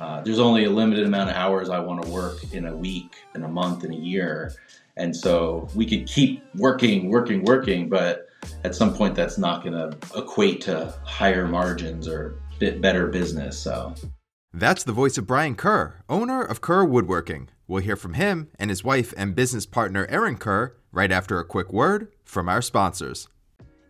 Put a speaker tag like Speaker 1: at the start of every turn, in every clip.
Speaker 1: Uh, there's only a limited amount of hours I want to work in a week, in a month, in a year. And so we could keep working, working, working, but at some point that's not going to equate to higher margins or bit better business. So
Speaker 2: that's the voice of Bryan Kerr, owner of Kerr Woodworking. We'll hear from him and his wife and business partner Erin Kerr right after a quick word from our sponsors.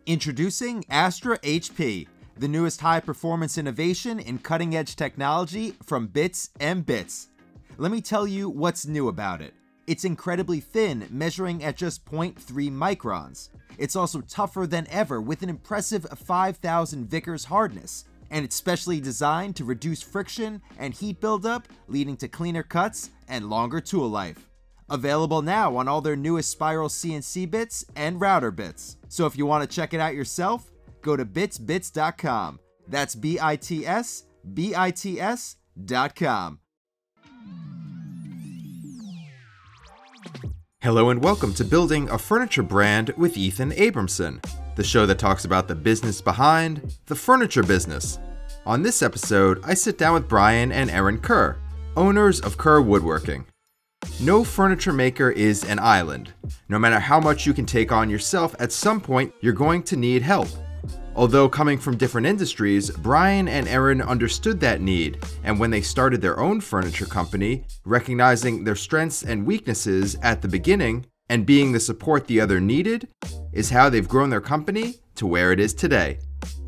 Speaker 2: Introducing Astra HP, the newest high performance innovation in cutting edge technology from Bits and Bits. Let me tell you what's new about it. It's incredibly thin, measuring at just 0.3 microns. It's also tougher than ever with an impressive 5000 Vickers hardness, and it's specially designed to reduce friction and heat buildup, leading to cleaner cuts and longer tool life. Available now on all their newest spiral CNC bits and router bits. So if you want to check it out yourself, go to bitsbits.com. That's B I T S B I T S.com. Hello and welcome to Building a Furniture Brand with Ethan Abramson, the show that talks about the business behind the furniture business. On this episode, I sit down with Bryan and Erin Kerr, owners of Kerr Woodworking. No furniture maker is an island. No matter how much you can take on yourself, at some point you're going to need help. Although coming from different industries, Bryan and Erin understood that need, and when they started their own furniture company, recognizing their strengths and weaknesses at the beginning and being the support the other needed, is how they've grown their company to where it is today.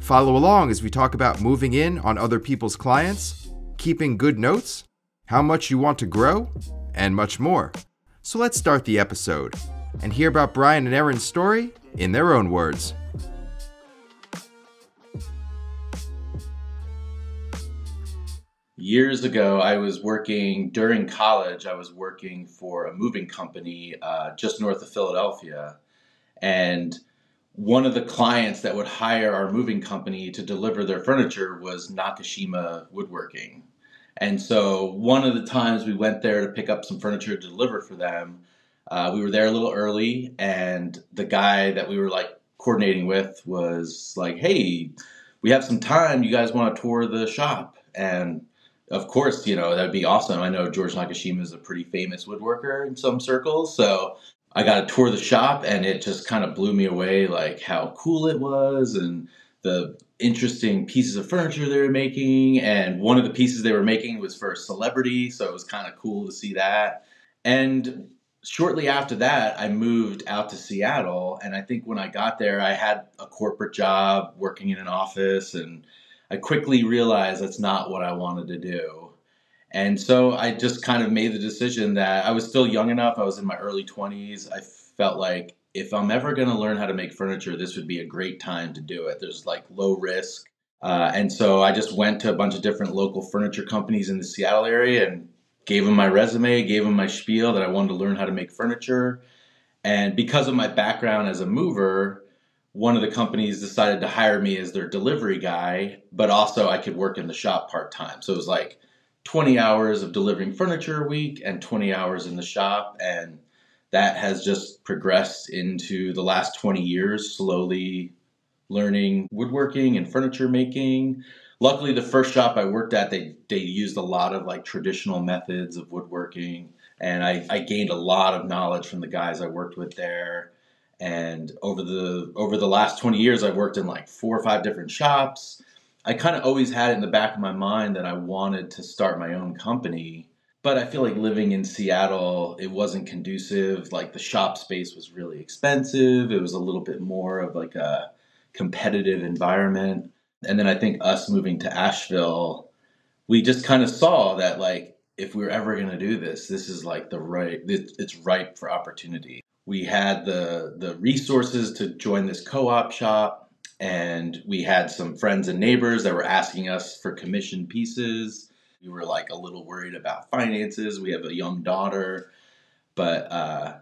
Speaker 2: Follow along as we talk about moving in on other people's clients, keeping good notes, how much you want to grow, and much more. So let's start the episode and hear about Bryan and Erin's story in their own words.
Speaker 1: Years ago, I was working during college. I was working for a moving company uh, just north of Philadelphia, and one of the clients that would hire our moving company to deliver their furniture was Nakashima Woodworking. And so, one of the times we went there to pick up some furniture to deliver for them, uh, we were there a little early, and the guy that we were like coordinating with was like, "Hey, we have some time. You guys want to tour the shop?" And of course, you know, that'd be awesome. I know George Nakashima is a pretty famous woodworker in some circles. So I got to tour the shop and it just kind of blew me away, like how cool it was and the interesting pieces of furniture they were making. And one of the pieces they were making was for a celebrity. So it was kind of cool to see that. And shortly after that, I moved out to Seattle. And I think when I got there, I had a corporate job working in an office and I quickly realized that's not what I wanted to do. And so I just kind of made the decision that I was still young enough. I was in my early 20s. I felt like if I'm ever going to learn how to make furniture, this would be a great time to do it. There's like low risk. Uh, and so I just went to a bunch of different local furniture companies in the Seattle area and gave them my resume, gave them my spiel that I wanted to learn how to make furniture. And because of my background as a mover, one of the companies decided to hire me as their delivery guy, but also I could work in the shop part time. So it was like 20 hours of delivering furniture a week and 20 hours in the shop. And that has just progressed into the last 20 years, slowly learning woodworking and furniture making. Luckily, the first shop I worked at, they, they used a lot of like traditional methods of woodworking. And I, I gained a lot of knowledge from the guys I worked with there and over the over the last 20 years i've worked in like four or five different shops. I kind of always had it in the back of my mind that i wanted to start my own company but i feel like living in seattle it wasn't conducive. Like the shop space was really expensive. It was a little bit more of like a competitive environment. And then i think us moving to asheville we just kind of saw that like if we are ever going to do this this is like the right it's ripe for opportunity we had the the resources to join this co-op shop and we had some friends and neighbors that were asking us for commission pieces. We were like a little worried about finances. We have a young daughter. But uh,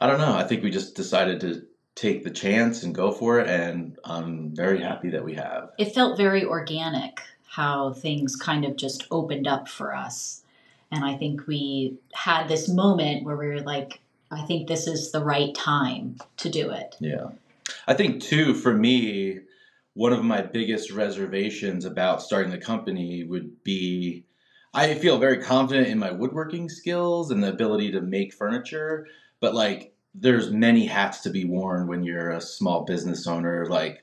Speaker 1: i don't know. I think we just decided to take the chance and go for it and i'm very happy that we have.
Speaker 3: It felt very organic how things kind of just opened up for us. And i think we had this moment where we were like I think this is the right time to do it.
Speaker 1: Yeah. I think, too, for me, one of my biggest reservations about starting the company would be I feel very confident in my woodworking skills and the ability to make furniture, but like there's many hats to be worn when you're a small business owner like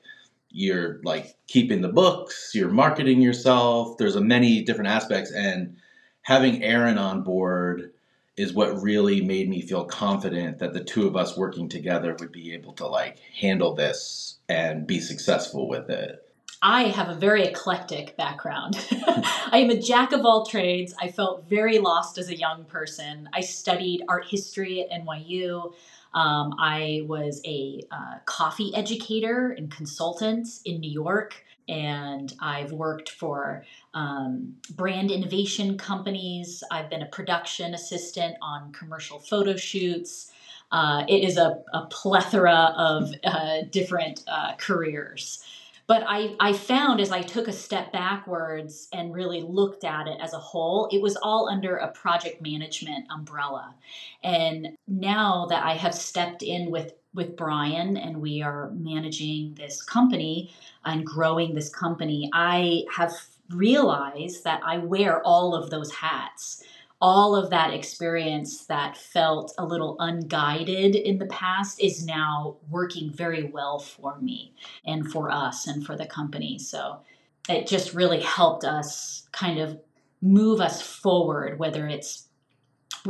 Speaker 1: you're like keeping the books, you're marketing yourself. There's a many different aspects and having Erin on board is what really made me feel confident that the two of us working together would be able to like handle this and be successful with it.
Speaker 3: I have a very eclectic background. I am a jack of all trades. I felt very lost as a young person. I studied art history at NYU. Um, I was a uh, coffee educator and consultant in New York, and I've worked for um, brand innovation companies. I've been a production assistant on commercial photo shoots. Uh, it is a, a plethora of uh, different uh, careers. But I, I found as I took a step backwards and really looked at it as a whole, it was all under a project management umbrella. And now that I have stepped in with with Bryan and we are managing this company and growing this company, I have realized that I wear all of those hats all of that experience that felt a little unguided in the past is now working very well for me and for us and for the company. So it just really helped us kind of move us forward, whether it's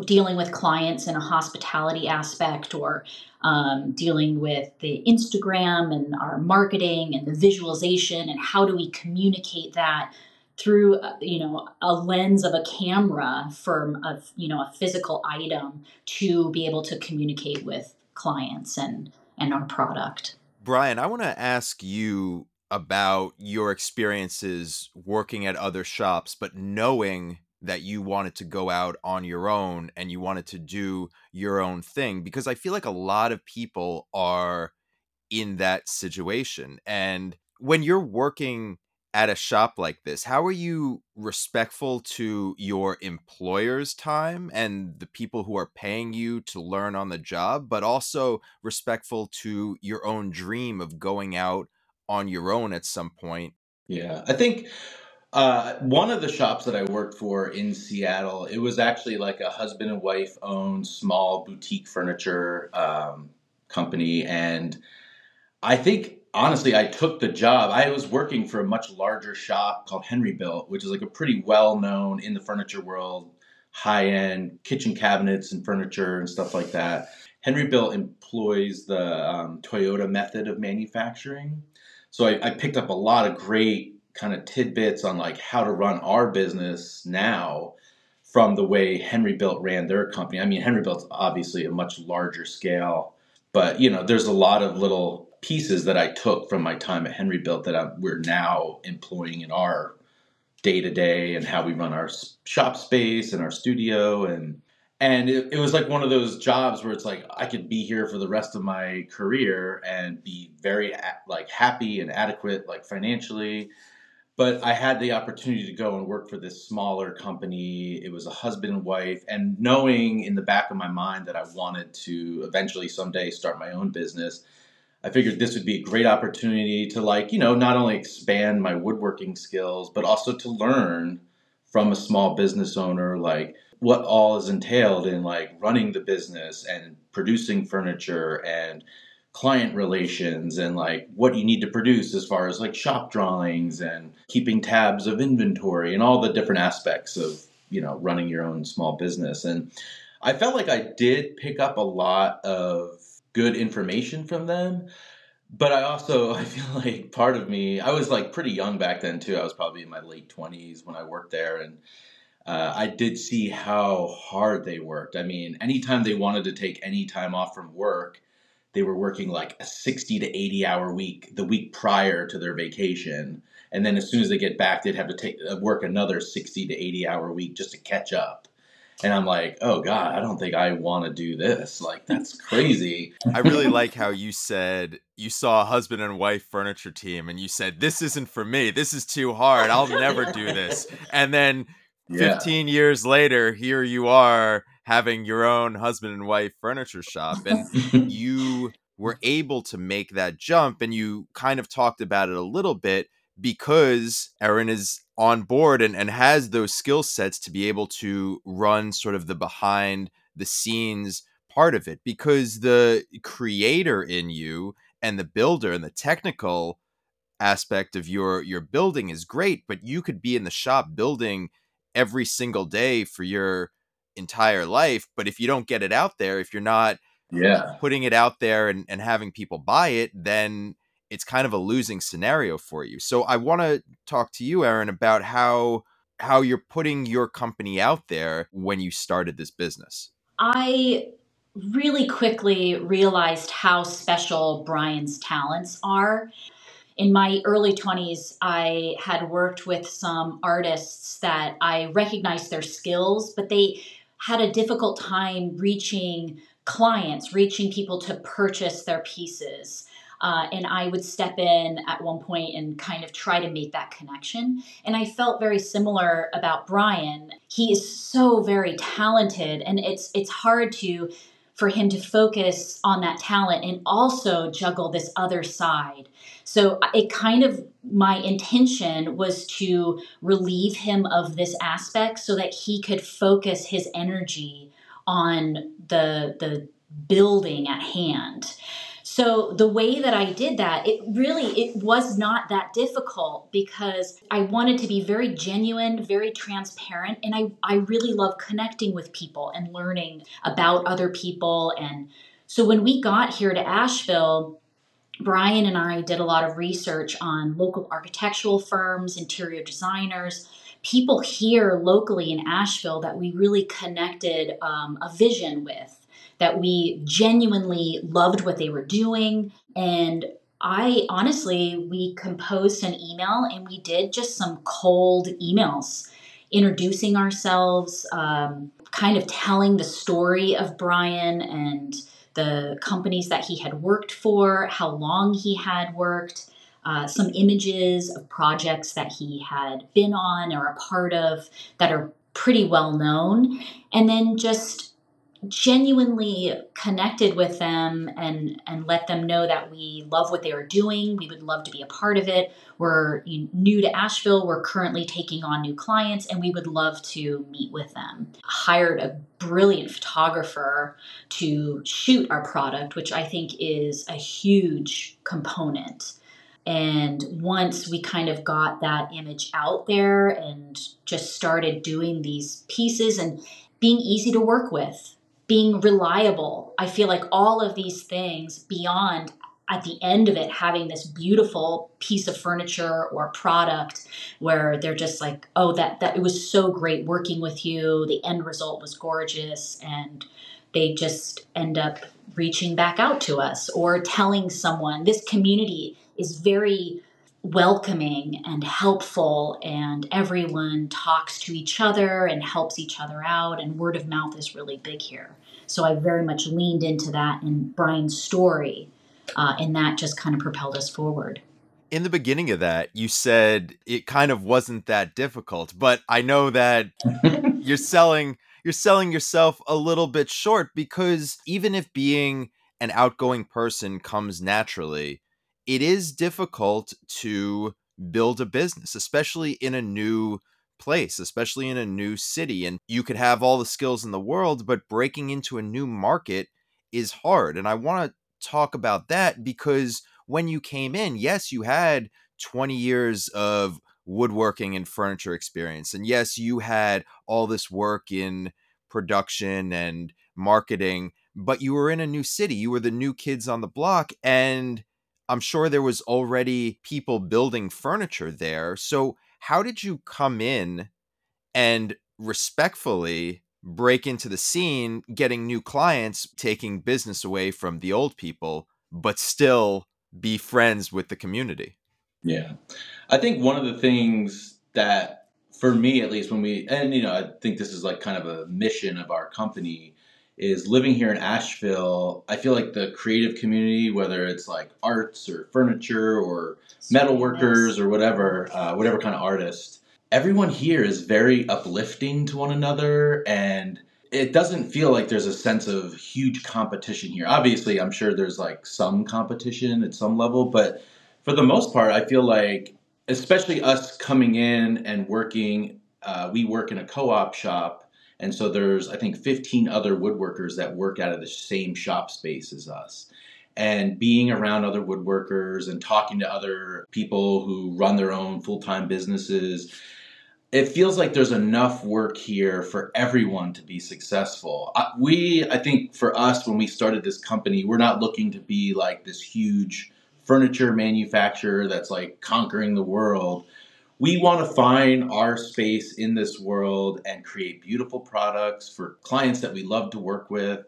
Speaker 3: dealing with clients in a hospitality aspect or um, dealing with the Instagram and our marketing and the visualization and how do we communicate that through uh, you know a lens of a camera from a you know a physical item to be able to communicate with clients and and our product.
Speaker 2: Bryan i want to ask you about your experiences working at other shops but knowing that you wanted to go out on your own and you wanted to do your own thing because i feel like a lot of people are in that situation. And when you're working at a shop like this how are you respectful to your employer's time and the people who are paying you to learn on the job but also respectful to your own dream of going out on your own at some point
Speaker 1: yeah i think uh, one of the shops that I worked for in Seattle, it was actually like a husband and wife owned small boutique furniture um, company. And I think honestly, I took the job. I was working for a much larger shop called Henrybuilt, which is like a pretty well known in the furniture world, high end kitchen cabinets and furniture and stuff like that. Henrybuilt employs the um, Toyota method of manufacturing. So I, I picked up a lot of great kind of tidbits on like how to run our business now from the way Henrybuilt ran their company. I mean, Henrybuilt's obviously a much larger scale, but you know, there's a lot of little pieces that I took from my time at Henrybuilt that I, we're now employing in our day to day and how we run our shop space and our studio and and it, it was like one of those jobs where it's like I could be here for the rest of my career and be very like happy and adequate like financially but I had the opportunity to go and work for this smaller company. It was a husband and wife, and knowing in the back of my mind that I wanted to eventually someday start my own business, I figured this would be a great opportunity to like, you know, not only expand my woodworking skills, but also to learn from a small business owner like what all is entailed in like running the business and producing furniture and client relations and like what you need to produce as far as like shop drawings and keeping tabs of inventory and all the different aspects of, you know, running your own small business. And I felt like I did pick up a lot of good information from them. But I also I feel like part of me I was like pretty young back then too. I was probably in my late twenties when I worked there, and uh, I did see how hard they worked. I mean, anytime they wanted to take any time off from work, they were working like a sixty to eighty hour week the week prior to their vacation, and then as soon as they get back, they'd have to take uh, work another sixty to eighty hour week just to catch up and I'm like, oh God, I don't think I want to do this. Like, that's crazy.
Speaker 2: I really like how you said you saw a husband and wife furniture team and you said, this isn't for me. This is too hard. I'll never do this. And then 15 yeah. years later, here you are having your own husband and wife furniture shop. And you were able to make that jump. And you kind of talked about it a little bit because Erin is on board and, and has those skill sets to be able to run sort of the behind the scenes part of it because the creator in you and the builder and the technical aspect of your your building is great but you could be in the shop building every single day for your entire life but if you don't get it out there if you're not
Speaker 1: yeah.
Speaker 2: putting it out there and, and having people buy it then it's kind of a losing scenario for you. So i want to talk to you erin about how how you're putting your company out there when you started this business.
Speaker 3: I really quickly realized how special bryan's talents are. In my early 20s, I had worked with some artists that I recognized their skills, but they had a difficult time reaching clients, reaching people to purchase their pieces. Uh, and I would step in at one point and kind of try to make that connection. And I felt very similar about Bryan. He is so very talented, and it's it's hard to for him to focus on that talent and also juggle this other side. So it kind of my intention was to relieve him of this aspect so that he could focus his energy on the the building at hand. So the way that I did that, it really it was not that difficult because I wanted to be very genuine, very transparent, and I, I really love connecting with people and learning about other people. And so when we got here to Asheville, Bryan and I did a lot of research on local architectural firms, interior designers, people here locally in Asheville that we really connected um, a vision with that we genuinely loved what they were doing. And I honestly, we composed an email and we did just some cold emails introducing ourselves, um, kind of telling the story of Bryan and the companies that he had worked for, how long he had worked. Uh, some images of projects that he had been on or a part of that are pretty well known, and then just genuinely connected with them and and let them know that we love what they are doing. We would love to be a part of it. We're new to asheville. We're currently taking on new clients and we would love to meet with them. Hired a brilliant photographer to shoot our product which i think is a huge component. And once we kind of got that image out there and just started doing these pieces and being easy to work with being reliable. I feel like all of these things beyond at the end of it having this beautiful piece of furniture or product where they're just like oh that that it was so great working with you the end result was gorgeous and they just end up reaching back out to us or telling someone this community is very welcoming and helpful and everyone talks to each other and helps each other out and word of mouth is really big here. So i very much leaned into that in bryan's story uh, and that just kind of propelled us forward.
Speaker 2: In the beginning of that you said it kind of wasn't that difficult but i know that you're selling you're selling yourself a little bit short because even if being an outgoing person comes naturally it is difficult to build a business, especially in a new place, especially in a new city. And you could have all the skills in the world, but breaking into a new market is hard. And I want to talk about that because when you came in, yes, you had 20 years of woodworking and furniture experience. And yes, you had all this work in production and marketing, but you were in a new city. You were the new kids on the block. And I'm sure there was already people building furniture there. So, how did you come in and respectfully break into the scene, getting new clients, taking business away from the old people, but still be friends with the community?
Speaker 1: Yeah. I think one of the things that, for me at least, when we, and you know, I think this is like kind of a mission of our company is living here in Asheville. I feel like the creative community, whether it's like arts or furniture or metal workers or whatever, uh, whatever kind of artist, everyone here is very uplifting to one another and it doesn't feel like there's a sense of huge competition here. Obviously, I'm sure there's like some competition at some level, but for the most part, I feel like especially us coming in and working, uh, we work in a co op shop. And so there's, I think, 15 other woodworkers that work out of the same shop space as us. And being around other woodworkers and talking to other people who run their own full time businesses, it feels like there's enough work here for everyone to be successful. We, I think, for us, when we started this company, we're not looking to be like this huge furniture manufacturer that's like conquering the world. We want to find our space in this world and create beautiful products for clients that we love to work with.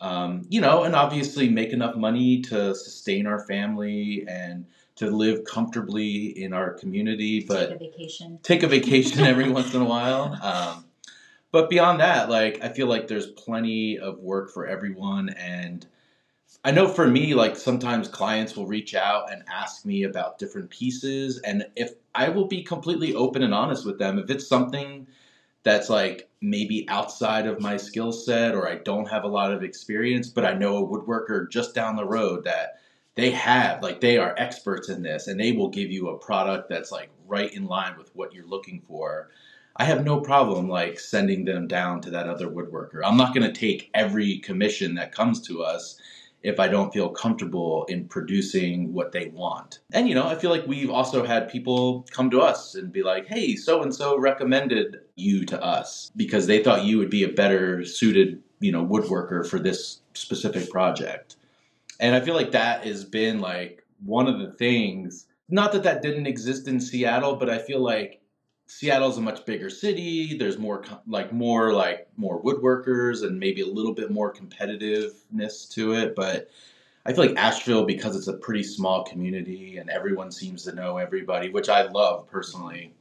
Speaker 1: Um, you know, and obviously make enough money to sustain our family and to live comfortably in our community, but
Speaker 3: take a vacation.
Speaker 1: Take a vacation every once in a while. Um, but beyond that, like I feel like there's plenty of work for everyone, and I know for me, like sometimes clients will reach out and ask me about different pieces, and if I will be completely open and honest with them, if it's something that's like maybe outside of my skill set or I don't have a lot of experience, but I know a woodworker just down the road that they have like they are experts in this and they will give you a product that's like right in line with what you're looking for i have no problem like sending them down to that other woodworker. I'm not going to take every commission that comes to us if i don't feel comfortable in producing what they want and you know i feel like we've also had people come to us and be like hey so and so recommended you to us because they thought you would be a better suited you know woodworker for this specific project and I feel like that has been like one of the things. Not that that didn't exist in Seattle, but I feel like Seattle's a much bigger city. There's more like more like more woodworkers and maybe a little bit more competitiveness to it. But I feel like Asheville because it's a pretty small community and everyone seems to know everybody, which I love personally.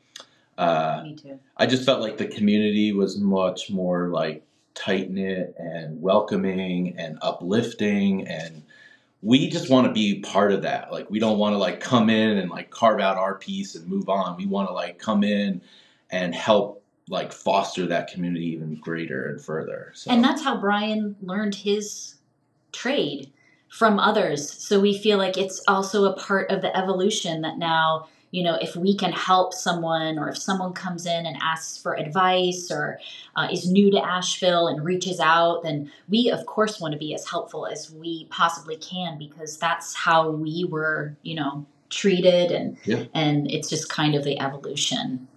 Speaker 3: Uh, Me too.
Speaker 1: I just felt like the community was much more like tight knit and welcoming and uplifting and we just want to be part of that. Like we don't want to like come in and like carve out our piece and move on. We want to like come in and help like foster that community even greater and further.
Speaker 3: So. And that's how Bryan learned his trade from others. So we feel like it's also a part of the evolution that now you know, if we can help someone or if someone comes in and asks for advice or uh, is new to Asheville and reaches out, then we, of course, want to be as helpful as we possibly can because that's how we were, you know, treated and yeah. and it's just kind of the evolution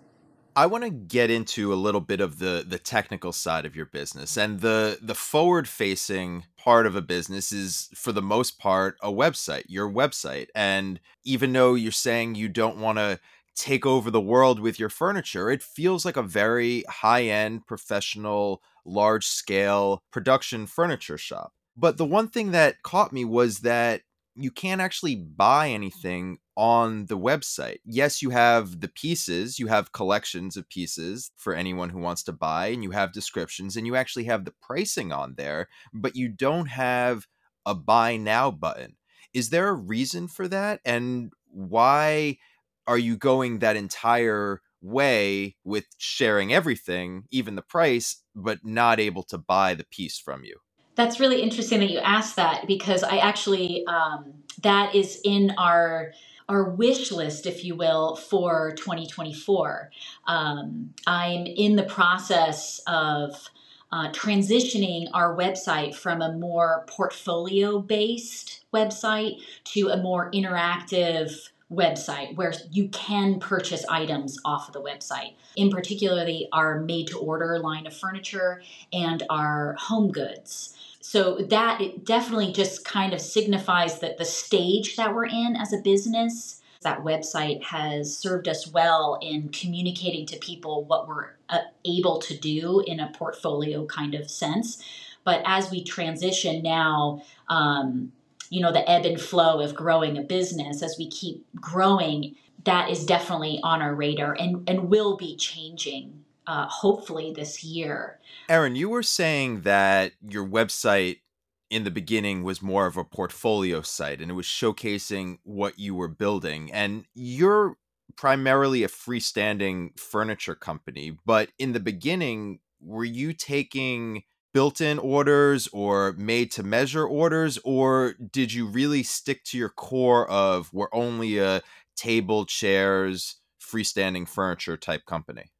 Speaker 2: I want to get into a little bit of the the technical side of your business and the the forward facing part of a business is for the most part a website, your website. And even though you're saying you don't want to take over the world with your furniture, it feels like a very high-end professional large scale production furniture shop. But the one thing that caught me was that you can't actually buy anything on the website. Yes, you have the pieces, you have collections of pieces for anyone who wants to buy, and you have descriptions, and you actually have the pricing on there, but you don't have a buy now button. Is there a reason for that? And why are you going that entire way with sharing everything, even the price, but not able to buy the piece from you?
Speaker 3: That's really interesting that you asked that because I actually, um, that is in our our wish list, if you will, for 2024. Um, I'm in the process of uh, transitioning our website from a more portfolio based website to a more interactive website where you can purchase items off of the website. In particularly our made to order line of furniture and our home goods so that it definitely just kind of signifies that the stage that we're in as a business that website has served us well in communicating to people what we're uh, able to do in a portfolio kind of sense. But as we transition now um, you know the ebb and flow of growing a business as we keep growing that is definitely on our radar and, and will be changing uh, hopefully this year.
Speaker 2: Erin, you were saying that your website in the beginning was more of a portfolio site and it was showcasing what you were building. And you're primarily a freestanding furniture company, but in the beginning, were you taking built in orders or made to measure orders, or did you really stick to your core of we're only a table, chairs, freestanding furniture type company?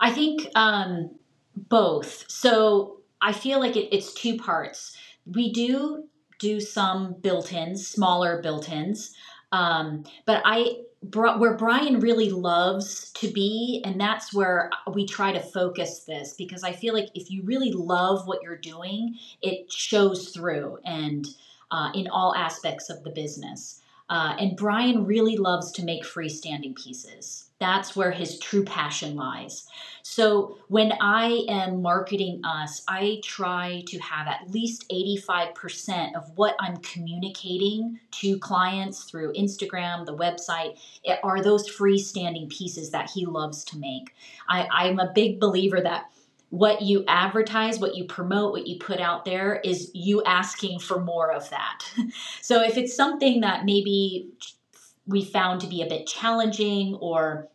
Speaker 3: I think um, both. So I feel like it, it's two parts. We do do some built-ins, smaller built-ins, um, but I where Bryan really loves to be, and that's where we try to focus this because I feel like if you really love what you're doing, it shows through and uh, in all aspects of the business. Uh, and Bryan really loves to make freestanding pieces. That's where his true passion lies. So when I am marketing us, I try to have at least 85% of what I'm communicating to clients through Instagram, the website, are those freestanding pieces that he loves to make. I, I'm a big believer that what you advertise, what you promote, what you put out there is you asking for more of that. so if it's something that maybe we found to be a bit challenging or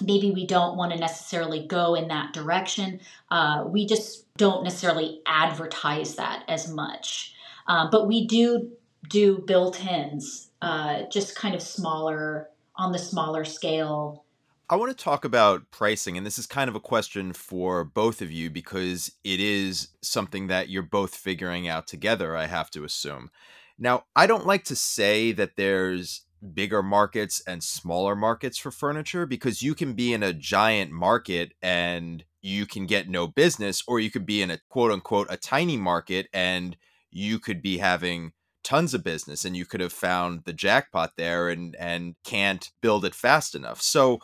Speaker 3: maybe we don't want to necessarily go in that direction, uh, we just don't necessarily advertise that as much. Uh, but we do do built ins, uh, just kind of smaller, on the smaller scale
Speaker 2: I want to talk about pricing, and this is kind of a question for both of you because it is something that you're both figuring out together, I have to assume. Now, I don't like to say that there's bigger markets and smaller markets for furniture because you can be in a giant market and you can get no business, or you could be in a quote unquote a tiny market and you could be having tons of business and you could have found the jackpot there and and can't build it fast enough. So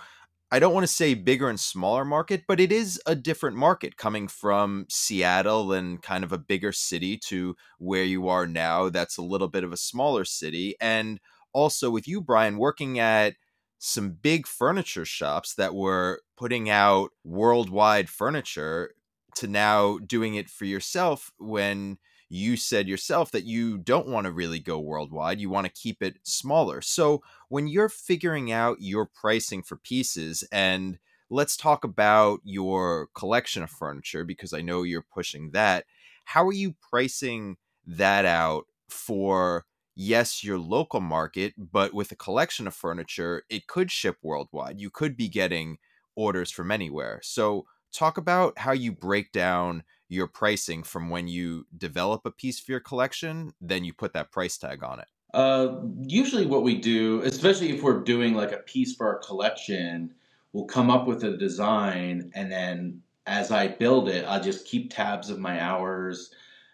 Speaker 2: I don't want to say bigger and smaller market, but it is a different market coming from Seattle and kind of a bigger city to where you are now. That's a little bit of a smaller city. And also with you, Bryan, working at some big furniture shops that were putting out worldwide furniture to now doing it for yourself when you said yourself that you don't want to really go worldwide. You want to keep it smaller. So when you're figuring out your pricing for pieces, and let's talk about your collection of furniture because I know you're pushing that. How are you pricing that out for? Yes, your local market, but with a collection of furniture, it could ship worldwide. You could be getting orders from anywhere. So, talk about how you break down your pricing from when you develop a piece for your collection, then you put that price tag on it?
Speaker 1: Uh, usually, what we do, especially if we're doing like a piece for our collection, we'll come up with a design, and then as I build it, I'll just keep tabs of my hours.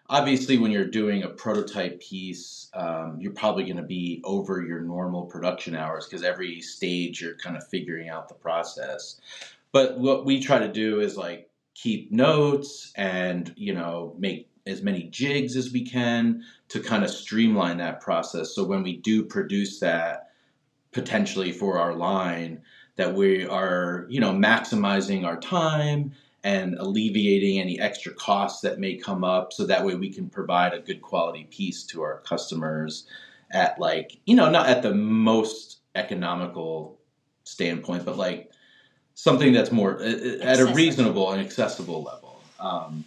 Speaker 1: Obviously, when you're doing a prototype piece, um, you're probably going to be over your normal production hours because every stage you're kind of figuring out the process. But what we try to do is like keep notes and you know make as many jigs as we can to kind of streamline that process. So when we do produce that potentially for our line that we are you know maximizing our time and alleviating any extra costs that may come up so that way we can provide a good quality piece to our customers at like you know not at the most economical standpoint but like something that's more at a reasonable and accessible level. Um,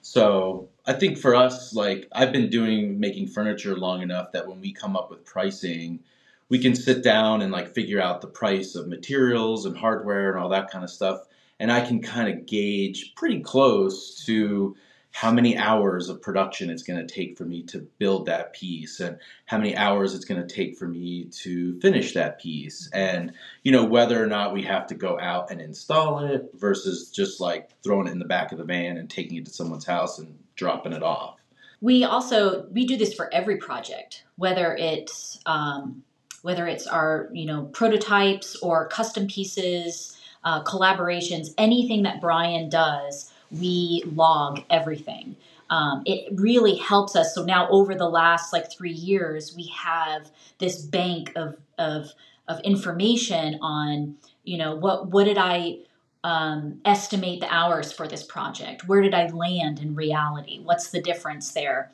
Speaker 1: so I think for us, like I've been doing making furniture long enough that when we come up with pricing, we can sit down and like figure out the price of materials and hardware and all that kind of stuff, and I can kind of gauge pretty close to how many hours of production it's going to take for me to build that piece and how many hours it's going to take for me to finish that piece. And you know whether or not we have to go out and install it versus just like throwing it in the back of the van and taking it to someone's house and dropping it off.
Speaker 3: We also we do this for every project whether it's um, whether it's our you know prototypes or custom pieces uh, collaborations anything that bryan does we log everything. Um, it really helps us. So now, over the last like three years, we have this bank of of of information on you know what what did I um, estimate the hours for this project? Where did I land in reality? What's the difference there?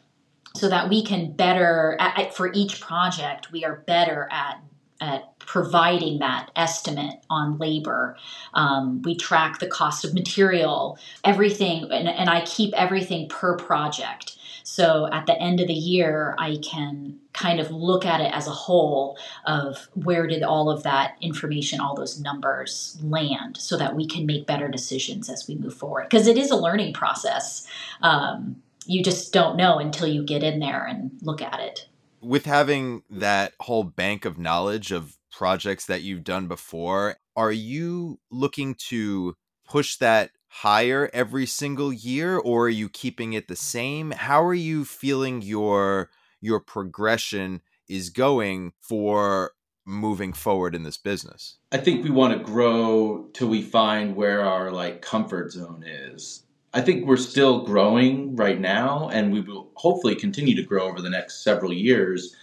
Speaker 3: So that we can better at, for each project, we are better at at providing that estimate on labor. Um, we track the cost of material, everything, and, and I keep everything per project. So at the end of the year, I can kind of look at it as a whole of where did all of that information, all those numbers land so that we can make better decisions as we move forward. Because it is a learning process. Um, you just don't know until you get in there and look at it.
Speaker 2: With having that whole bank of knowledge of projects that you've done before, are you looking to push that higher every single year or are you keeping it the same? How are you feeling your your progression is going for moving forward in this business?
Speaker 1: I think we want to grow till we find where our like comfort zone is. I think we're still growing right now and we will hopefully continue to grow over the next several years.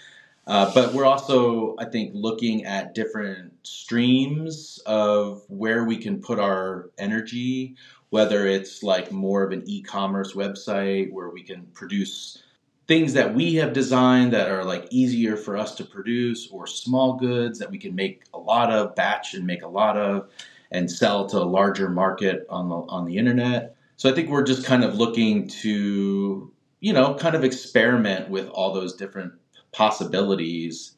Speaker 1: Uh, but we're also, I think, looking at different streams of where we can put our energy, whether it's like more of an e commerce website where we can produce things that we have designed that are like easier for us to produce, or small goods that we can make a lot of, batch and make a lot of, and sell to a larger market on the, on the internet. So I think we're just kind of looking to, you know, kind of experiment with all those different possibilities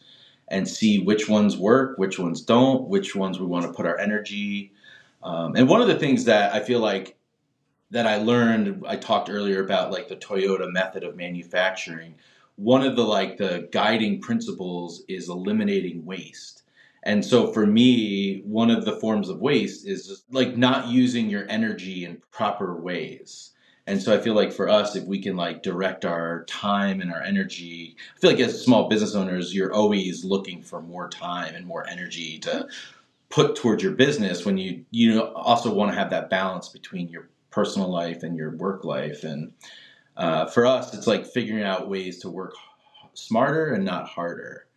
Speaker 1: and see which ones work, which ones don't, which ones we want to put our energy. Um, and one of the things that I feel like that I learned, I talked earlier about like the Toyota method of manufacturing. One of the like the guiding principles is eliminating waste. And so for me, one of the forms of waste is just like not using your energy in proper ways. And so I feel like for us, if we can like direct our time and our energy, I feel like as small business owners, you're always looking for more time and more energy to put towards your business when you you also want to have that balance between your personal life and your work life. And uh, for us, it's like figuring out ways to work smarter and not harder.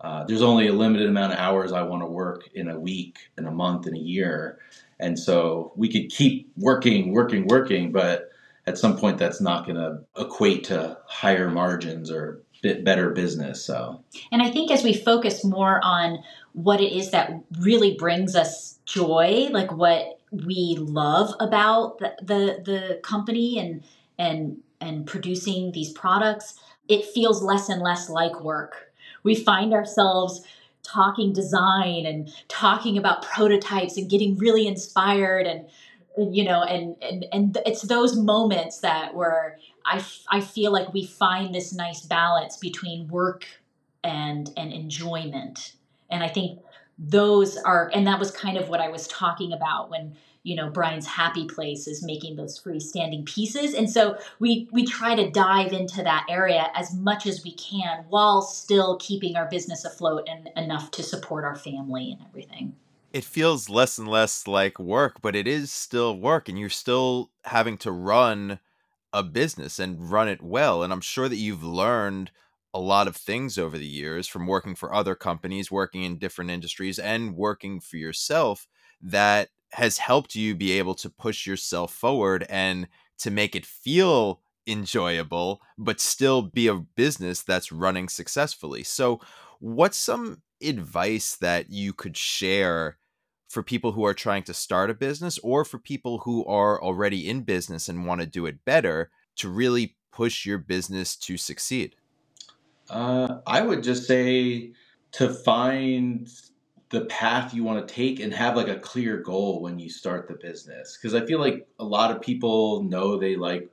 Speaker 1: Uh, there's only a limited amount of hours I want to work in a week, in a month, in a year. And so we could keep working, working, working, but at some point that's not going to equate to higher margins or bit better business so
Speaker 3: and i think as we focus more on what it is that really brings us joy like what we love about the the, the company and and and producing these products it feels less and less like work we find ourselves talking design and talking about prototypes and getting really inspired and you know and and and it's those moments that where I, I feel like we find this nice balance between work and and enjoyment. And i think those are and that was kind of what i was talking about when you know bryan's happy place is making those freestanding pieces and so we we try to dive into that area as much as we can while still keeping our business afloat and enough to support our family and everything
Speaker 2: it feels less and less like work, but it is still work and you're still having to run a business and run it well. And I'm sure that you've learned a lot of things over the years from working for other companies, working in different industries, and working for yourself that has helped you be able to push yourself forward and to make it feel enjoyable, but still be a business that's running successfully. So, what's some advice that you could share for people who are trying to start a business or for people who are already in business and want to do it better to really push your business to succeed?
Speaker 1: Uh, I would just say to find the path you want to take and have like a clear goal when you start the business. Because I feel like a lot of people know they like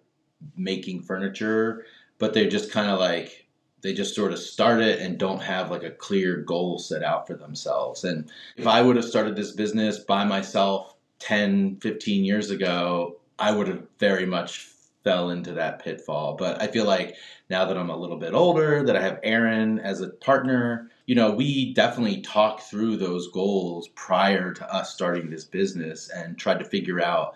Speaker 1: making furniture, but they're just kind of like, they just sort of start it and don't have like a clear goal set out for themselves. And if I would have started this business by myself 10, 15 years ago, I would have very much fell into that pitfall. But I feel like now that I'm a little bit older, that I have Erin as a partner, you know, we definitely talked through those goals prior to us starting this business and tried to figure out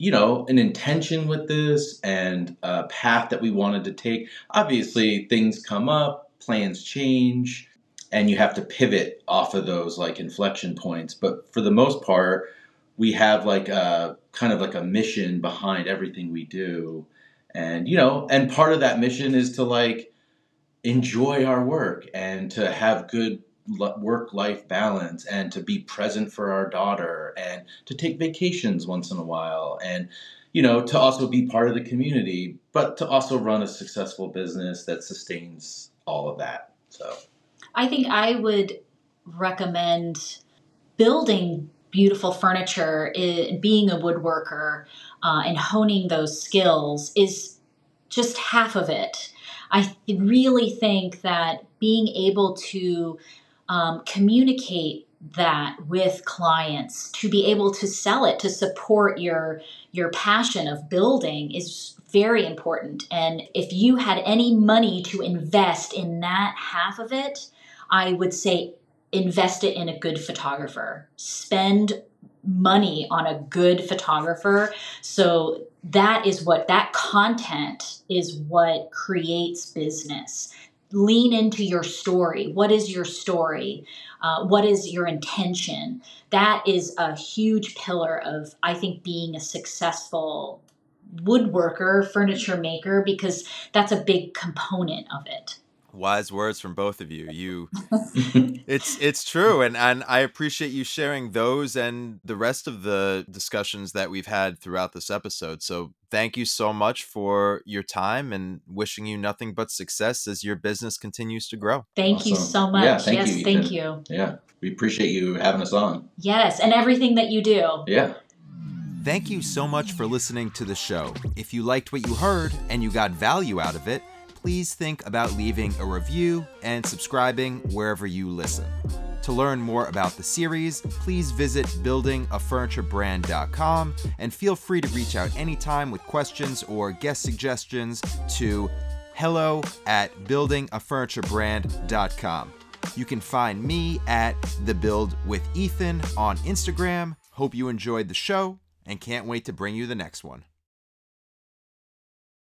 Speaker 1: you know, an intention with this and a path that we wanted to take. Obviously, things come up, plans change, and you have to pivot off of those like inflection points. But for the most part, we have like a kind of like a mission behind everything we do. And, you know, and part of that mission is to like enjoy our work and to have good work life balance and to be present for our daughter and to take vacations once in a while and you know, to also be part of the community, but to also run a successful business that sustains all of that. So
Speaker 3: I think I would recommend building beautiful furniture, being a woodworker, uh, and honing those skills is just half of it. I really think that being able to um, communicate that with clients to be able to sell it to support your your passion of building is very important. And if you had any money to invest in that half of it i would say invest it in a good photographer. Spend money on a good photographer. So that is what that content is what creates business. Lean into your story. What is your story? Uh, what is your intention? That is a huge pillar of i think being a successful woodworker furniture maker because that's a big component of it
Speaker 2: wise words from both of you. You it's it's true and and i appreciate you sharing those and the rest of the discussions that we've had throughout this episode. So thank you so much for your time and wishing you nothing but success as your business continues to grow.
Speaker 3: Thank awesome. you so much. yeah, thank yes you, thank you.
Speaker 1: Yeah we appreciate you having us on.
Speaker 3: Yes and everything that you do.
Speaker 1: Yeah.
Speaker 2: Thank you so much for listening to the show. If you liked what you heard and you got value out of it, please think about leaving a review and subscribing wherever you listen. To learn more about the series, please visit buildingafurniturebrand.com and feel free to reach out anytime with questions or guest suggestions to hello at buildingafurniturebrand.com. You can find me at The Build with Ethan on Instagram. Hope you enjoyed the show and can't wait to bring you the next one.